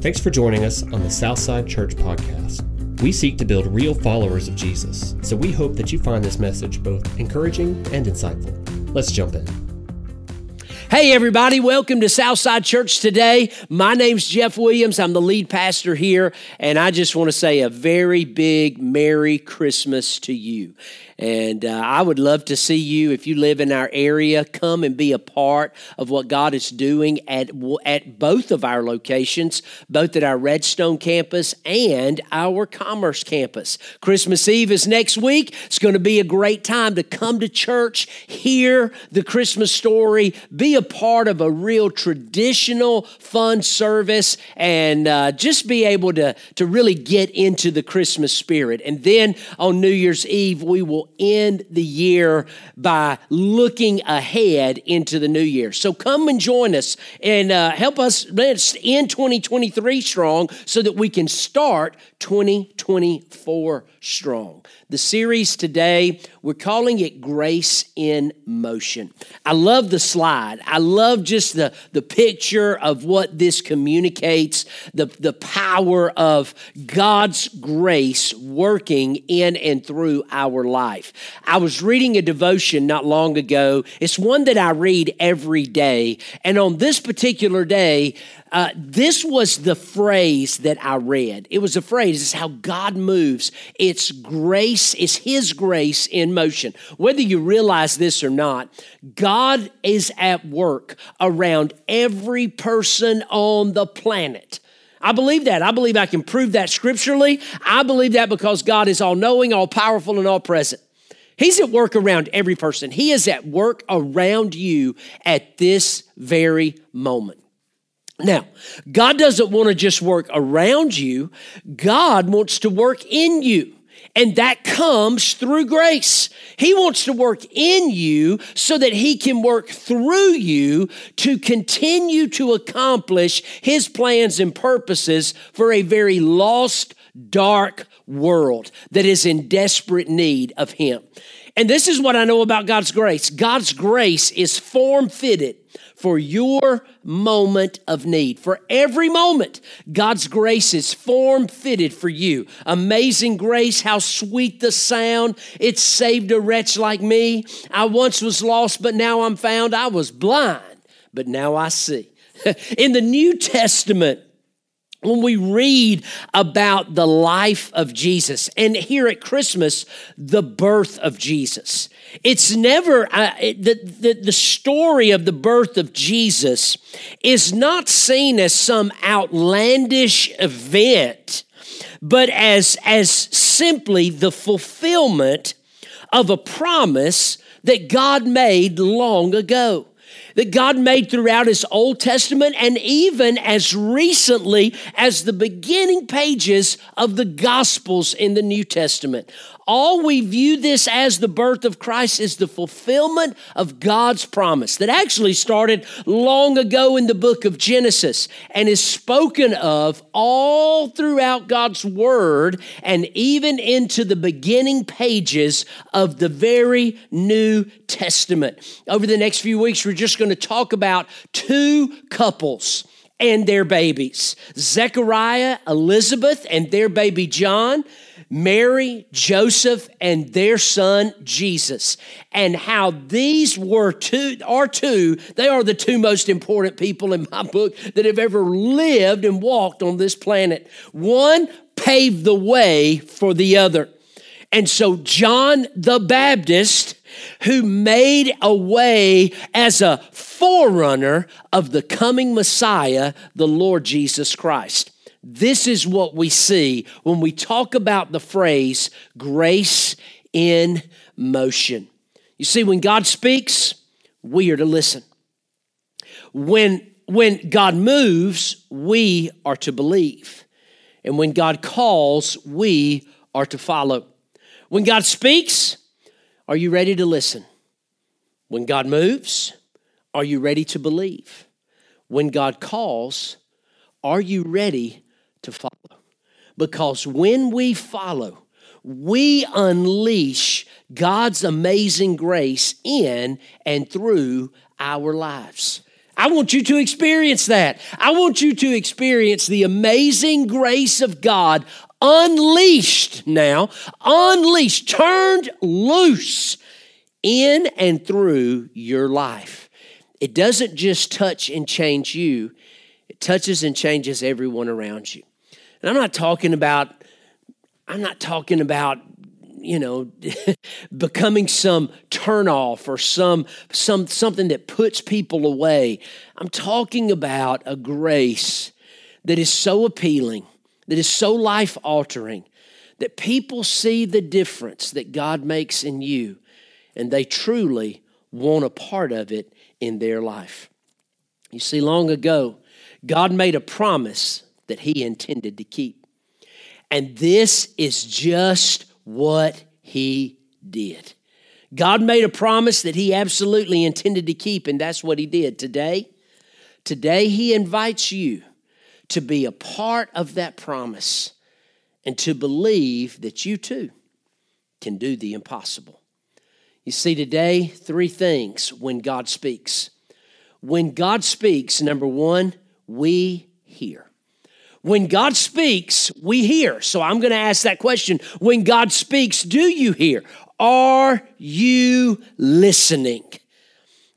Thanks for joining us on the Southside Church Podcast. We seek to build real followers of Jesus, so we hope that you find this message both encouraging and insightful. Let's jump in. Hey, everybody, welcome to Southside Church today. My name's Jeff Williams. I'm the lead pastor here, and I just want to say a very big Merry Christmas to you. And uh, I would love to see you, if you live in our area, come and be a part of what God is doing at, at both of our locations, both at our Redstone campus and our Commerce campus. Christmas Eve is next week. It's going to be a great time to come to church, hear the Christmas story, be a part of a real traditional, fun service, and uh, just be able to, to really get into the Christmas spirit. And then on New Year's Eve, we will end the year by looking ahead into the new year. So come and join us and uh, help us end 2023 strong so that we can start 2024 strong. The series today, we're calling it Grace in Motion. I love the slide. I love just the, the picture of what this communicates, the, the power of God's grace working in and through our life. I was reading a devotion not long ago. It's one that I read every day. And on this particular day, uh, this was the phrase that I read. It was a phrase, it's how God moves. It's grace, it's His grace in motion. Whether you realize this or not, God is at work around every person on the planet. I believe that. I believe I can prove that scripturally. I believe that because God is all knowing, all powerful, and all present. He's at work around every person. He is at work around you at this very moment. Now, God doesn't want to just work around you, God wants to work in you. And that comes through grace. He wants to work in you so that He can work through you to continue to accomplish His plans and purposes for a very lost, dark world that is in desperate need of Him. And this is what I know about God's grace God's grace is form fitted for your moment of need. For every moment, God's grace is form fitted for you. Amazing grace, how sweet the sound. It saved a wretch like me. I once was lost, but now I'm found. I was blind, but now I see. In the New Testament, when we read about the life of Jesus, and here at Christmas, the birth of Jesus, it's never, uh, the, the, the story of the birth of Jesus is not seen as some outlandish event, but as, as simply the fulfillment of a promise that God made long ago that God made throughout His Old Testament and even as recently as the beginning pages of the Gospels in the New Testament all we view this as the birth of Christ is the fulfillment of God's promise that actually started long ago in the book of Genesis and is spoken of all throughout God's Word and even into the beginning pages of the very New Testament. Over the next few weeks, we're just going to talk about two couples and their babies Zechariah, Elizabeth, and their baby John. Mary, Joseph, and their son Jesus, and how these were two, are two, they are the two most important people in my book that have ever lived and walked on this planet. One paved the way for the other. And so, John the Baptist, who made a way as a forerunner of the coming Messiah, the Lord Jesus Christ. This is what we see when we talk about the phrase grace in motion. You see, when God speaks, we are to listen. When, when God moves, we are to believe. And when God calls, we are to follow. When God speaks, are you ready to listen? When God moves, are you ready to believe? When God calls, are you ready to follow. Because when we follow, we unleash God's amazing grace in and through our lives. I want you to experience that. I want you to experience the amazing grace of God unleashed now, unleashed, turned loose in and through your life. It doesn't just touch and change you, it touches and changes everyone around you. And I'm not talking about, I'm not talking about you know becoming some turnoff or some some something that puts people away. I'm talking about a grace that is so appealing that is so life altering that people see the difference that god makes in you and they truly want a part of it in their life. You see long ago god made a promise that he intended to keep and this is just what he did. God made a promise that he absolutely intended to keep, and that's what he did. Today, today he invites you to be a part of that promise and to believe that you too can do the impossible. You see, today, three things when God speaks. When God speaks, number one, we hear. When God speaks, we hear. So I'm going to ask that question. When God speaks, do you hear? Are you listening?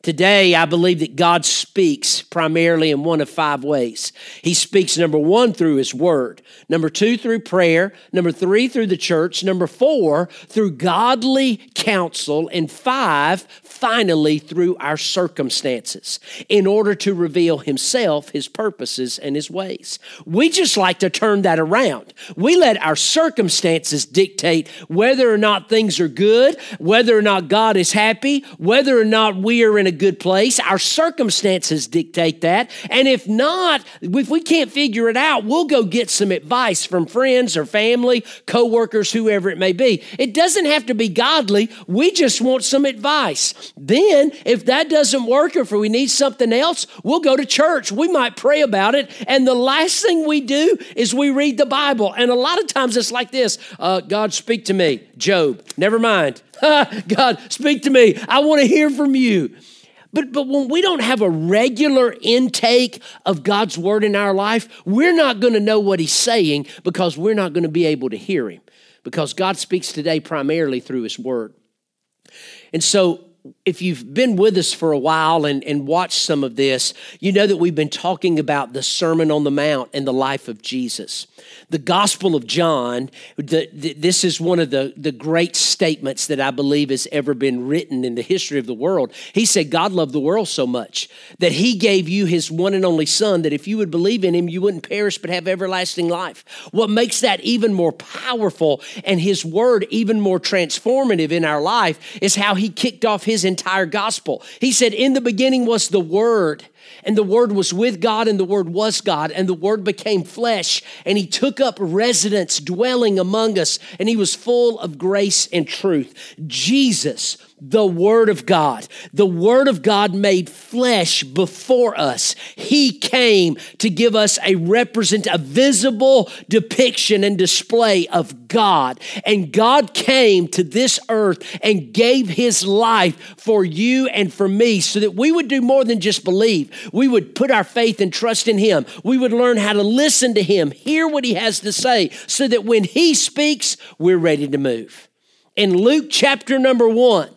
Today, I believe that God speaks primarily in one of five ways. He speaks, number one, through His Word, number two, through prayer, number three, through the church, number four, through godly counsel, and five, finally, through our circumstances in order to reveal Himself, His purposes, and His ways. We just like to turn that around. We let our circumstances dictate whether or not things are good, whether or not God is happy, whether or not we are in a good place. Our circumstances dictate that. And if not, if we can't figure it out, we'll go get some advice from friends or family, coworkers, whoever it may be. It doesn't have to be godly. We just want some advice. Then, if that doesn't work or if we need something else, we'll go to church. We might pray about it. And the last thing we do is we read the Bible. And a lot of times it's like this uh, God, speak to me. Job, never mind. God, speak to me. I want to hear from you. But, but when we don't have a regular intake of God's word in our life, we're not going to know what he's saying because we're not going to be able to hear him because God speaks today primarily through his word. And so if you've been with us for a while and, and watched some of this, you know that we've been talking about the Sermon on the Mount and the life of Jesus. The Gospel of John, the, the, this is one of the, the great statements that I believe has ever been written in the history of the world. He said, God loved the world so much that he gave you his one and only Son, that if you would believe in him, you wouldn't perish but have everlasting life. What makes that even more powerful and his word even more transformative in our life is how he kicked off his entire gospel. He said, In the beginning was the Word, and the Word was with God, and the Word was God, and the Word became flesh, and He took up residence dwelling among us, and He was full of grace and truth. Jesus the Word of God. The Word of God made flesh before us. He came to give us a represent, a visible depiction and display of God. And God came to this earth and gave His life for you and for me so that we would do more than just believe. We would put our faith and trust in Him. We would learn how to listen to Him, hear what He has to say, so that when He speaks, we're ready to move. In Luke chapter number one,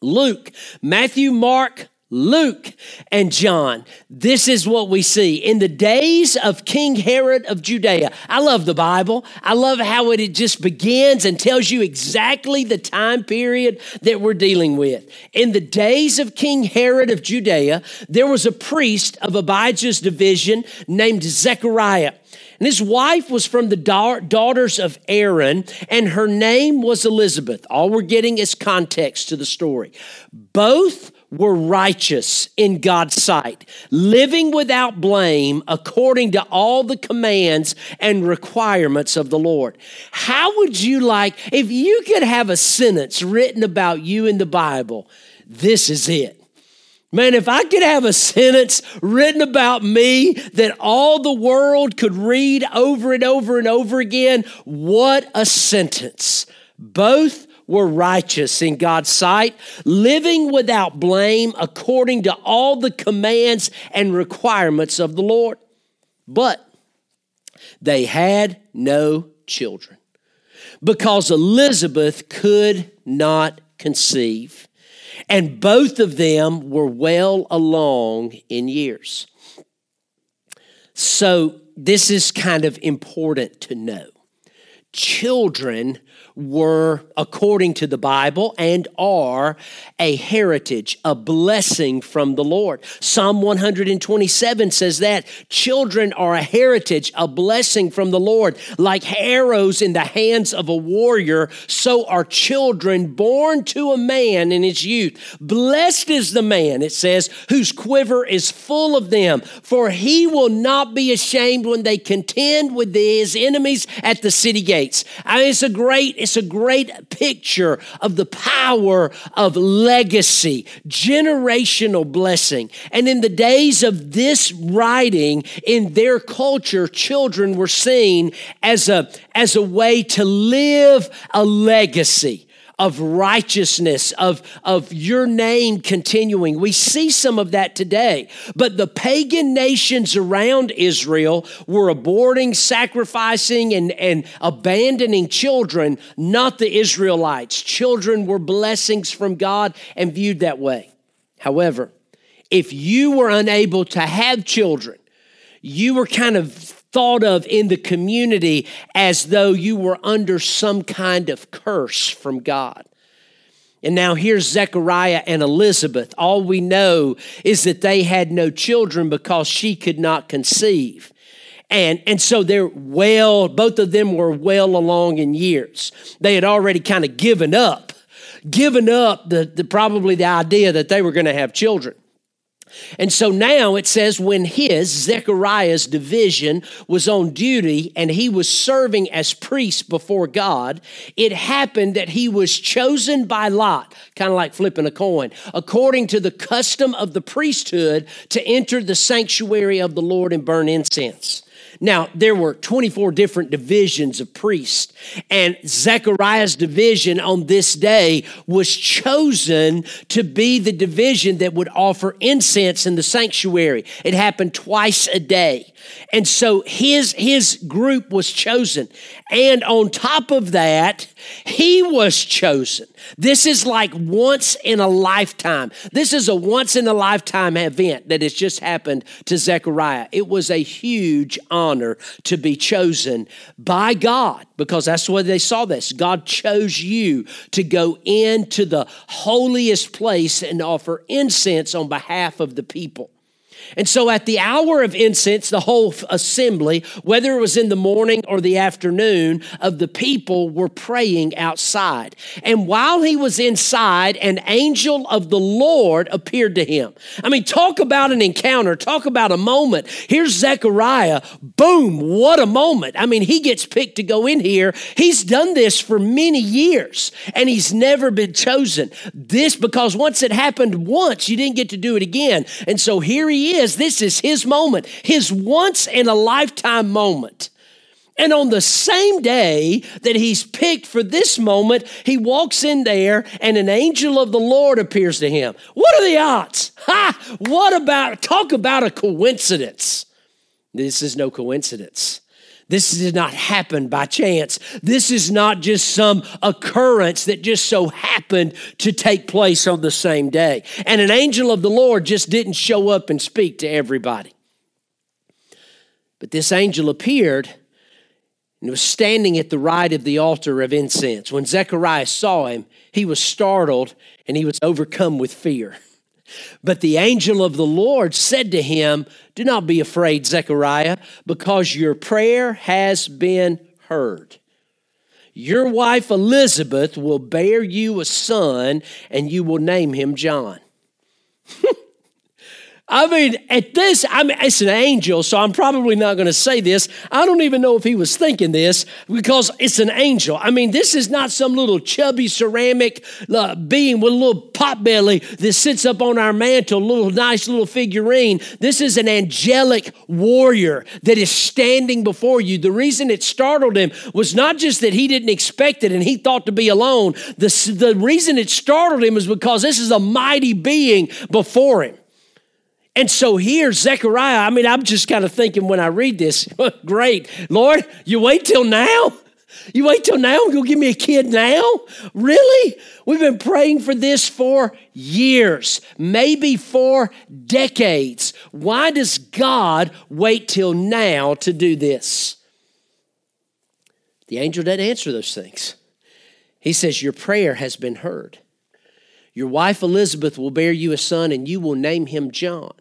Luke, Matthew, Mark, Luke, and John. This is what we see. In the days of King Herod of Judea, I love the Bible. I love how it just begins and tells you exactly the time period that we're dealing with. In the days of King Herod of Judea, there was a priest of Abijah's division named Zechariah. And his wife was from the daughters of Aaron, and her name was Elizabeth. All we're getting is context to the story. Both were righteous in God's sight, living without blame according to all the commands and requirements of the Lord. How would you like, if you could have a sentence written about you in the Bible, this is it. Man, if I could have a sentence written about me that all the world could read over and over and over again, what a sentence. Both were righteous in God's sight, living without blame according to all the commands and requirements of the Lord. But they had no children because Elizabeth could not conceive, and both of them were well along in years. So, this is kind of important to know. Children were, according to the Bible, and are a heritage, a blessing from the Lord. Psalm 127 says that children are a heritage, a blessing from the Lord. Like arrows in the hands of a warrior, so are children born to a man in his youth. Blessed is the man, it says, whose quiver is full of them, for he will not be ashamed when they contend with his enemies at the city gates. I mean, it's a great it's a great picture of the power of legacy, generational blessing. And in the days of this writing, in their culture, children were seen as a, as a way to live a legacy of righteousness, of, of your name continuing. We see some of that today. But the pagan nations around Israel were aborting, sacrificing, and, and abandoning children, not the Israelites. Children were blessings from God and viewed that way. However, if you were unable to have children, you were kind of thought of in the community as though you were under some kind of curse from God. And now here's Zechariah and Elizabeth. All we know is that they had no children because she could not conceive. And, and so they're well, both of them were well along in years. They had already kind of given up, given up the, the probably the idea that they were going to have children. And so now it says when his, Zechariah's division, was on duty and he was serving as priest before God, it happened that he was chosen by lot, kind of like flipping a coin, according to the custom of the priesthood to enter the sanctuary of the Lord and burn incense. Now, there were 24 different divisions of priests, and Zechariah's division on this day was chosen to be the division that would offer incense in the sanctuary. It happened twice a day. And so his, his group was chosen. And on top of that, he was chosen. This is like once in a lifetime. This is a once in a lifetime event that has just happened to Zechariah. It was a huge honor to be chosen by God because that's way they saw this. God chose you to go into the holiest place and offer incense on behalf of the people. And so at the hour of incense, the whole assembly, whether it was in the morning or the afternoon, of the people were praying outside. And while he was inside, an angel of the Lord appeared to him. I mean, talk about an encounter, talk about a moment. Here's Zechariah. Boom, what a moment. I mean, he gets picked to go in here. He's done this for many years and he's never been chosen. This because once it happened once, you didn't get to do it again. And so here he is is. This is his moment, his once in a lifetime moment. And on the same day that he's picked for this moment, he walks in there and an angel of the Lord appears to him. What are the odds? Ha! What about, talk about a coincidence. This is no coincidence. This did not happen by chance. This is not just some occurrence that just so happened to take place on the same day. And an angel of the Lord just didn't show up and speak to everybody. But this angel appeared and was standing at the right of the altar of incense. When Zechariah saw him, he was startled and he was overcome with fear. But the angel of the Lord said to him, Do not be afraid, Zechariah, because your prayer has been heard. Your wife Elizabeth will bear you a son, and you will name him John. I mean, at this, I mean, it's an angel, so I'm probably not going to say this. I don't even know if he was thinking this because it's an angel. I mean, this is not some little chubby ceramic uh, being with a little pot belly that sits up on our mantle, little nice little figurine. This is an angelic warrior that is standing before you. The reason it startled him was not just that he didn't expect it and he thought to be alone. The, the reason it startled him is because this is a mighty being before him. And so here, Zechariah, I mean, I'm just kind of thinking when I read this, great, Lord, you wait till now? You wait till now You'll give me a kid now? Really? We've been praying for this for years, maybe for decades. Why does God wait till now to do this? The angel doesn't answer those things. He says, Your prayer has been heard. Your wife Elizabeth will bear you a son, and you will name him John.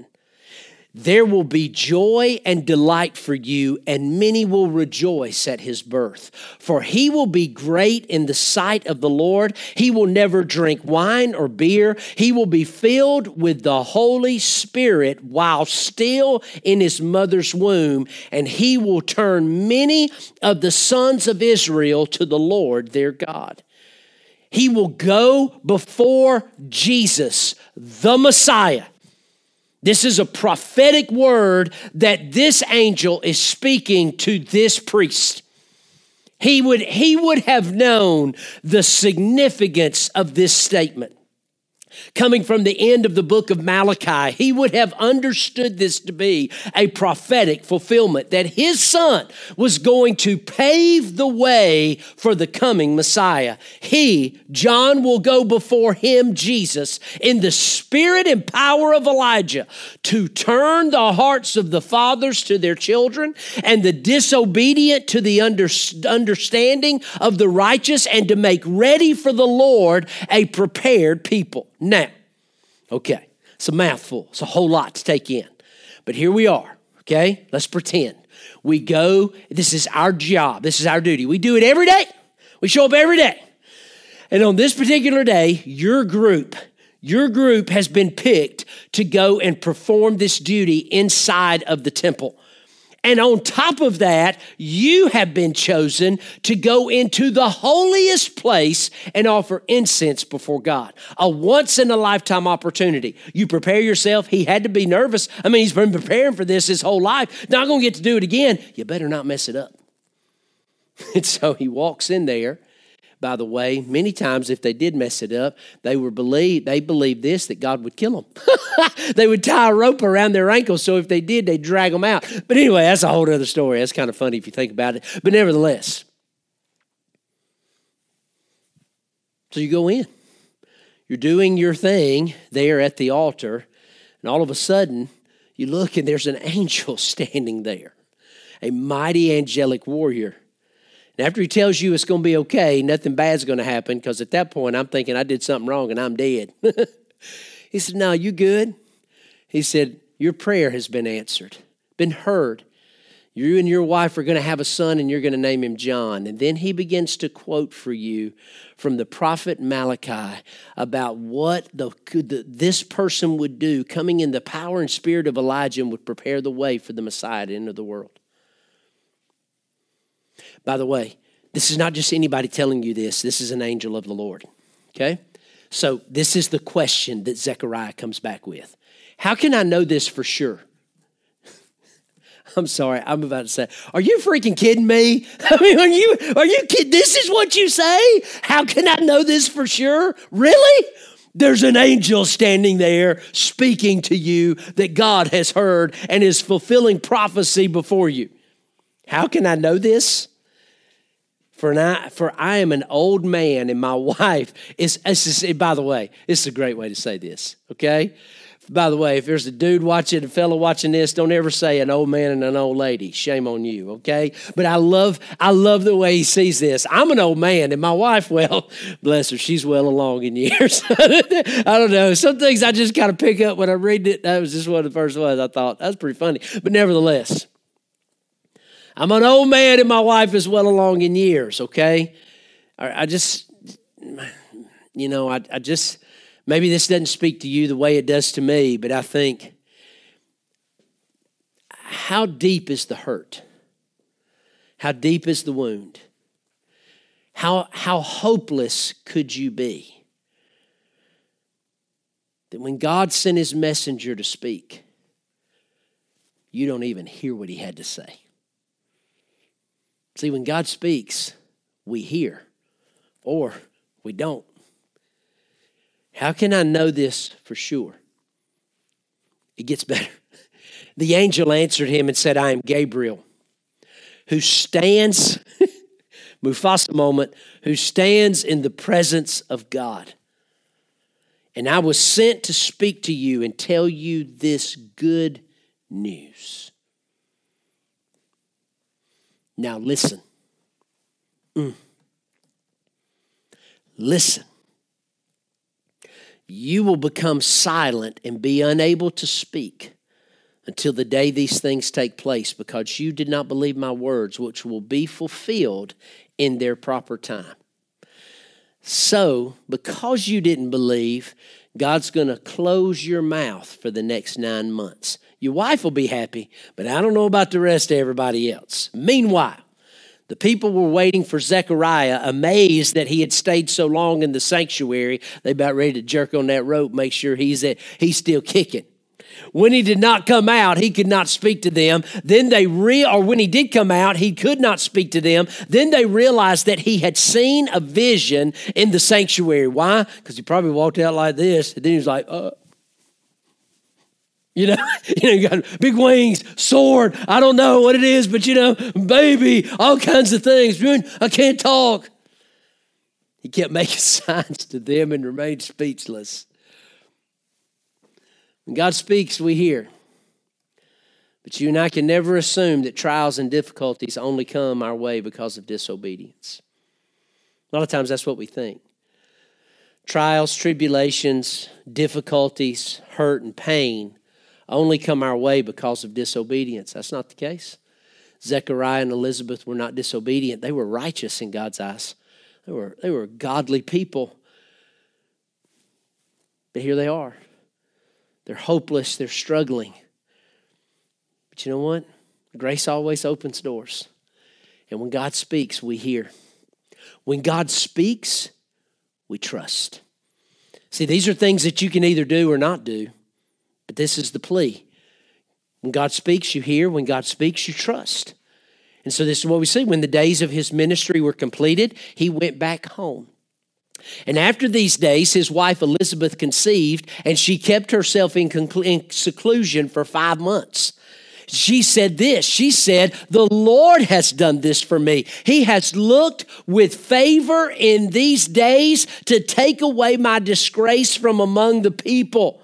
There will be joy and delight for you, and many will rejoice at his birth. For he will be great in the sight of the Lord. He will never drink wine or beer. He will be filled with the Holy Spirit while still in his mother's womb, and he will turn many of the sons of Israel to the Lord their God. He will go before Jesus, the Messiah. This is a prophetic word that this angel is speaking to this priest. He would, he would have known the significance of this statement coming from the end of the book of Malachi, he would have understood this to be a prophetic fulfillment that his son was going to pave the way for the coming Messiah. He, John, will go before him, Jesus, in the spirit and power of Elijah to turn the hearts of the fathers to their children and the disobedient to the understanding of the righteous and to make ready for the Lord a prepared people. Now, okay, it's a mouthful, it's a whole lot to take in. But here we are, okay? Let's pretend. We go, this is our job, this is our duty. We do it every day, we show up every day. And on this particular day, your group, your group has been picked to go and perform this duty inside of the temple. And on top of that, you have been chosen to go into the holiest place and offer incense before God. A once in a lifetime opportunity. You prepare yourself. He had to be nervous. I mean, he's been preparing for this his whole life. Not going to get to do it again. You better not mess it up. And so he walks in there by the way, many times if they did mess it up, they were believe they believed this that God would kill them. they would tie a rope around their ankles, so if they did, they'd drag them out. But anyway, that's a whole other story. That's kind of funny if you think about it. But nevertheless, so you go in, you're doing your thing there at the altar, and all of a sudden you look and there's an angel standing there, a mighty angelic warrior and after he tells you it's going to be okay, nothing bad's going to happen because at that point I'm thinking I did something wrong and I'm dead. he said, No, you good? He said, Your prayer has been answered, been heard. You and your wife are going to have a son and you're going to name him John. And then he begins to quote for you from the prophet Malachi about what the, the, this person would do, coming in the power and spirit of Elijah, and would prepare the way for the Messiah to enter the world. By the way, this is not just anybody telling you this, this is an angel of the Lord. Okay? So, this is the question that Zechariah comes back with. How can I know this for sure? I'm sorry, I'm about to say, are you freaking kidding me? I mean, are you are you kidding? This is what you say? How can I know this for sure? Really? There's an angel standing there speaking to you that God has heard and is fulfilling prophecy before you. How can I know this? For, I, for I am an old man and my wife is, is, by the way, this is a great way to say this, okay? By the way, if there's a dude watching, a fellow watching this, don't ever say an old man and an old lady. Shame on you, okay? But I love, I love the way he sees this. I'm an old man, and my wife, well, bless her, she's well along in years. I don't know. Some things I just kind of pick up when I read it. That was just one of the first ones I thought that's pretty funny. But nevertheless, I'm an old man and my wife is well along in years, okay? I, just, you know, I, I just, maybe this doesn't speak to you the way it does to me, but I think How deep is the hurt? How deep is the wound? How, how hopeless could you be? That when God sent his messenger to speak, you don't even hear what he had to say. See, when God speaks, we hear or we don't. How can I know this for sure? It gets better. The angel answered him and said, I am Gabriel, who stands, Mufasa moment, who stands in the presence of God. And I was sent to speak to you and tell you this good news. Now listen. Mm. Listen. You will become silent and be unable to speak until the day these things take place because you did not believe my words, which will be fulfilled in their proper time. So, because you didn't believe, God's going to close your mouth for the next nine months. Your wife will be happy, but I don't know about the rest of everybody else. Meanwhile, the people were waiting for Zechariah, amazed that he had stayed so long in the sanctuary. They about ready to jerk on that rope, make sure he's at, he's still kicking. When he did not come out, he could not speak to them. Then they re or when he did come out, he could not speak to them. Then they realized that he had seen a vision in the sanctuary. Why? Because he probably walked out like this, and then he was like, uh, you know, you know, you got big wings, sword. I don't know what it is, but you know, baby, all kinds of things. I can't talk. He kept making signs to them and remained speechless. When God speaks, we hear. But you and I can never assume that trials and difficulties only come our way because of disobedience. A lot of times that's what we think. Trials, tribulations, difficulties, hurt, and pain only come our way because of disobedience. That's not the case. Zechariah and Elizabeth were not disobedient, they were righteous in God's eyes. They were, they were godly people. But here they are. They're hopeless, they're struggling. But you know what? Grace always opens doors. And when God speaks, we hear. When God speaks, we trust. See, these are things that you can either do or not do, but this is the plea. When God speaks, you hear. When God speaks, you trust. And so, this is what we see. When the days of his ministry were completed, he went back home. And after these days, his wife Elizabeth conceived, and she kept herself in, conclu- in seclusion for five months she said this She said, The Lord has done this for me. He has looked with favor in these days to take away my disgrace from among the people.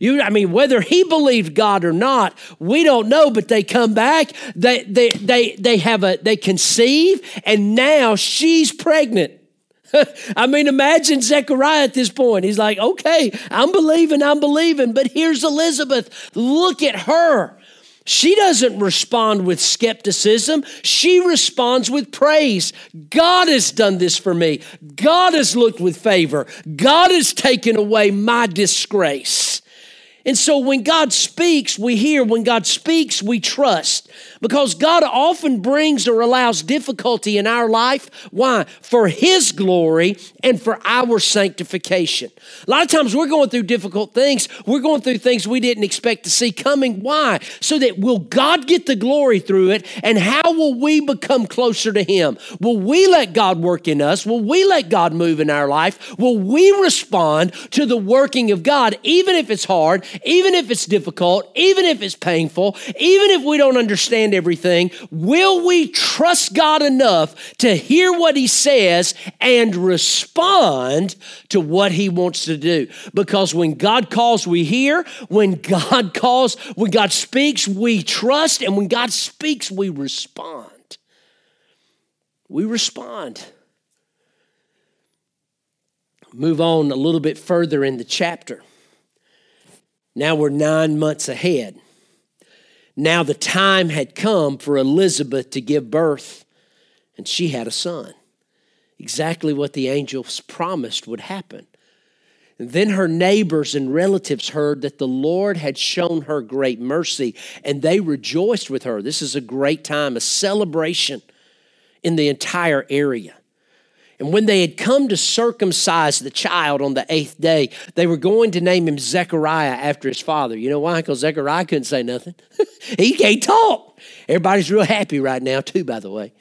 You, I mean, whether he believed God or not, we don't know. But they come back, they they they they have a they conceive, and now she's pregnant. I mean, imagine Zechariah at this point. He's like, okay, I'm believing, I'm believing, but here's Elizabeth. Look at her. She doesn't respond with skepticism. She responds with praise. God has done this for me. God has looked with favor. God has taken away my disgrace. And so when God speaks, we hear. When God speaks, we trust. Because God often brings or allows difficulty in our life. Why? For His glory and for our sanctification. A lot of times we're going through difficult things. We're going through things we didn't expect to see coming. Why? So that will God get the glory through it? And how will we become closer to Him? Will we let God work in us? Will we let God move in our life? Will we respond to the working of God, even if it's hard, even if it's difficult, even if it's painful, even if we don't understand everything, will we trust God enough to hear what He says and respond to what He wants to do? Because when God calls, we hear. When God calls, when God speaks, we trust. And when God speaks, we respond. We respond. Move on a little bit further in the chapter. Now we're nine months ahead. Now the time had come for Elizabeth to give birth, and she had a son. Exactly what the angels promised would happen. And then her neighbors and relatives heard that the Lord had shown her great mercy, and they rejoiced with her. This is a great time, a celebration in the entire area. And when they had come to circumcise the child on the eighth day, they were going to name him Zechariah after his father. You know why? Because Zechariah couldn't say nothing. he can't talk. Everybody's real happy right now, too, by the way.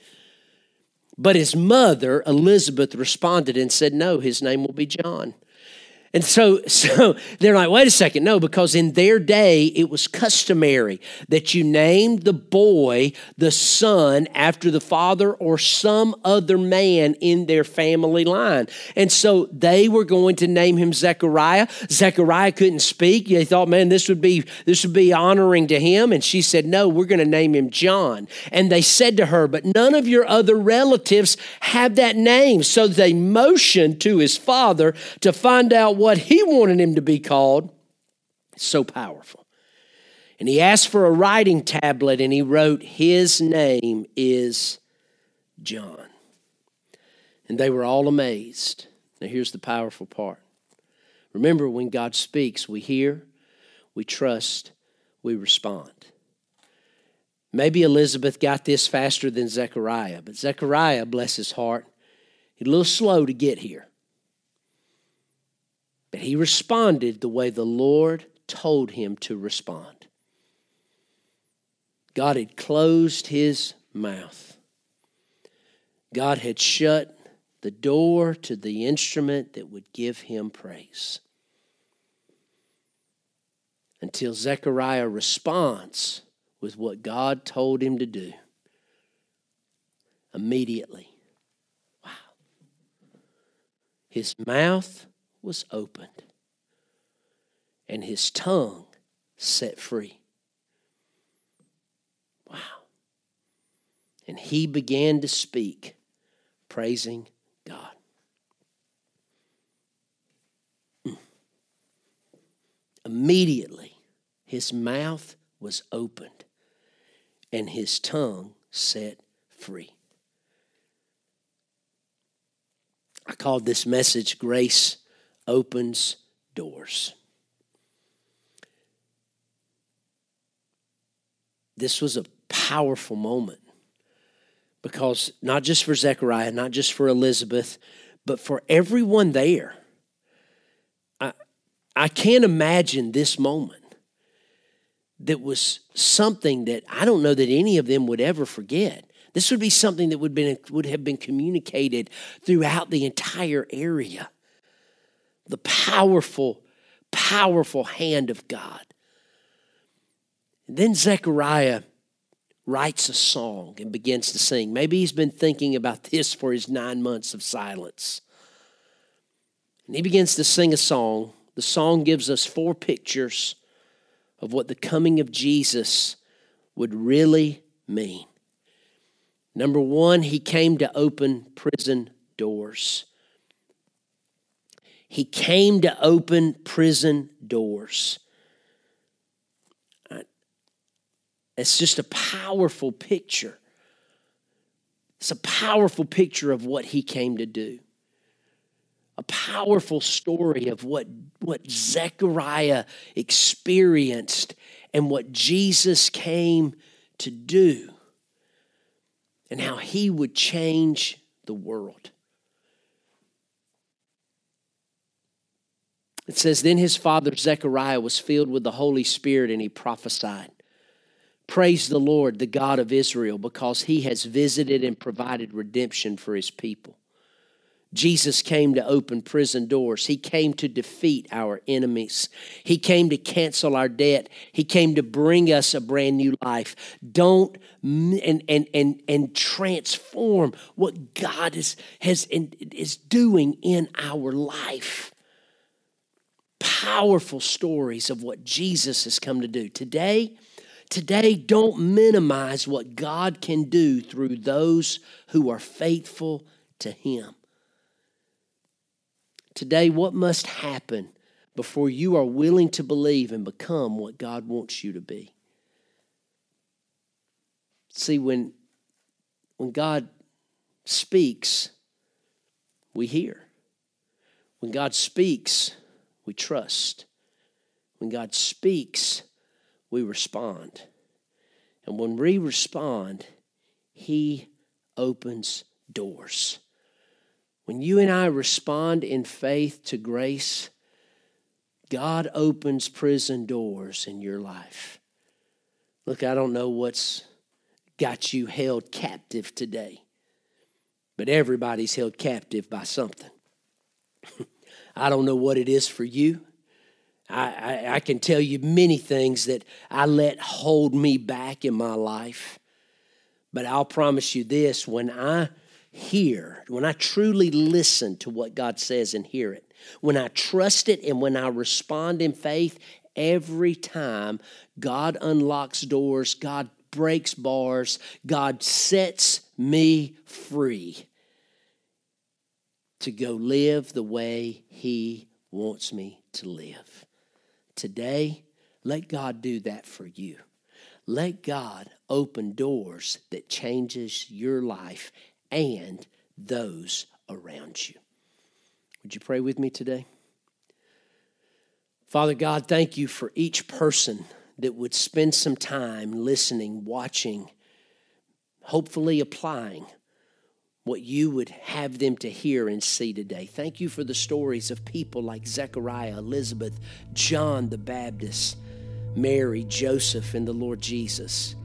But his mother, Elizabeth, responded and said, No, his name will be John. And so, so they're like, wait a second, no, because in their day it was customary that you named the boy the son after the father or some other man in their family line. And so they were going to name him Zechariah. Zechariah couldn't speak. They thought, man, this would be this would be honoring to him. And she said, No, we're going to name him John. And they said to her, But none of your other relatives have that name. So they motioned to his father to find out what he wanted him to be called. So powerful. And he asked for a writing tablet and he wrote, His name is John. And they were all amazed. Now, here's the powerful part. Remember, when God speaks, we hear, we trust, we respond. Maybe Elizabeth got this faster than Zechariah, but Zechariah, bless his heart, he's a little slow to get here. But he responded the way the Lord told him to respond. God had closed his mouth. God had shut the door to the instrument that would give him praise. Until Zechariah responds with what God told him to do. Immediately. Wow. His mouth was opened and his tongue set free. Wow. And he began to speak, praising God. Mm. Immediately, his mouth was opened and his tongue set free. I called this message Grace opens doors. This was a powerful moment because not just for Zechariah, not just for Elizabeth, but for everyone there. I, I can't imagine this moment that was something that I don't know that any of them would ever forget. This would be something that would, been, would have been communicated throughout the entire area the powerful, powerful hand of God. And then Zechariah writes a song and begins to sing. Maybe he's been thinking about this for his nine months of silence. And he begins to sing a song. The song gives us four pictures of what the coming of Jesus would really mean. Number one, he came to open prison doors. He came to open prison doors. It's just a powerful picture. It's a powerful picture of what he came to do. A powerful story of what, what Zechariah experienced and what Jesus came to do, and how he would change the world. It says, Then his father Zechariah was filled with the Holy Spirit and he prophesied. Praise the Lord, the God of Israel, because he has visited and provided redemption for his people. Jesus came to open prison doors. He came to defeat our enemies. He came to cancel our debt. He came to bring us a brand new life. Don't and and and and transform what God is has is doing in our life powerful stories of what Jesus has come to do. Today, today don't minimize what God can do through those who are faithful to him. Today, what must happen before you are willing to believe and become what God wants you to be? See, when, when God speaks, we hear. When God speaks, we trust. When God speaks, we respond. And when we respond, He opens doors. When you and I respond in faith to grace, God opens prison doors in your life. Look, I don't know what's got you held captive today, but everybody's held captive by something. I don't know what it is for you. I, I, I, can tell you many things that I let hold me back in my life. But I'll promise you this when I hear, when I truly listen to what God says and hear it, when I trust it and when I respond in faith, every time God unlocks doors, God breaks bars, God sets me free to go live the way He wants me to live. Today, let God do that for you. Let God open doors that changes your life and those around you. Would you pray with me today? Father God, thank you for each person that would spend some time listening, watching, hopefully applying what you would have them to hear and see today. Thank you for the stories of people like Zechariah, Elizabeth, John the Baptist, Mary, Joseph, and the Lord Jesus.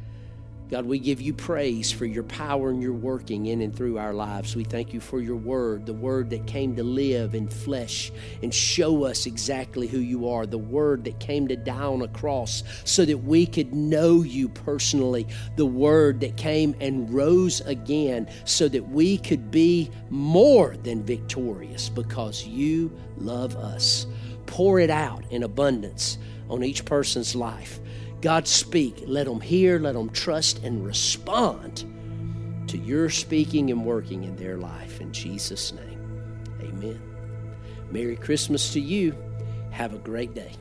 God, we give you praise for your power and your working in and through our lives. We thank you for your word, the word that came to live in flesh and show us exactly who you are, the word that came to die on a cross so that we could know you personally, the word that came and rose again so that we could be more than victorious because you love us. Pour it out in abundance on each person's life. God, speak. Let them hear, let them trust, and respond to your speaking and working in their life. In Jesus' name, amen. Merry Christmas to you. Have a great day.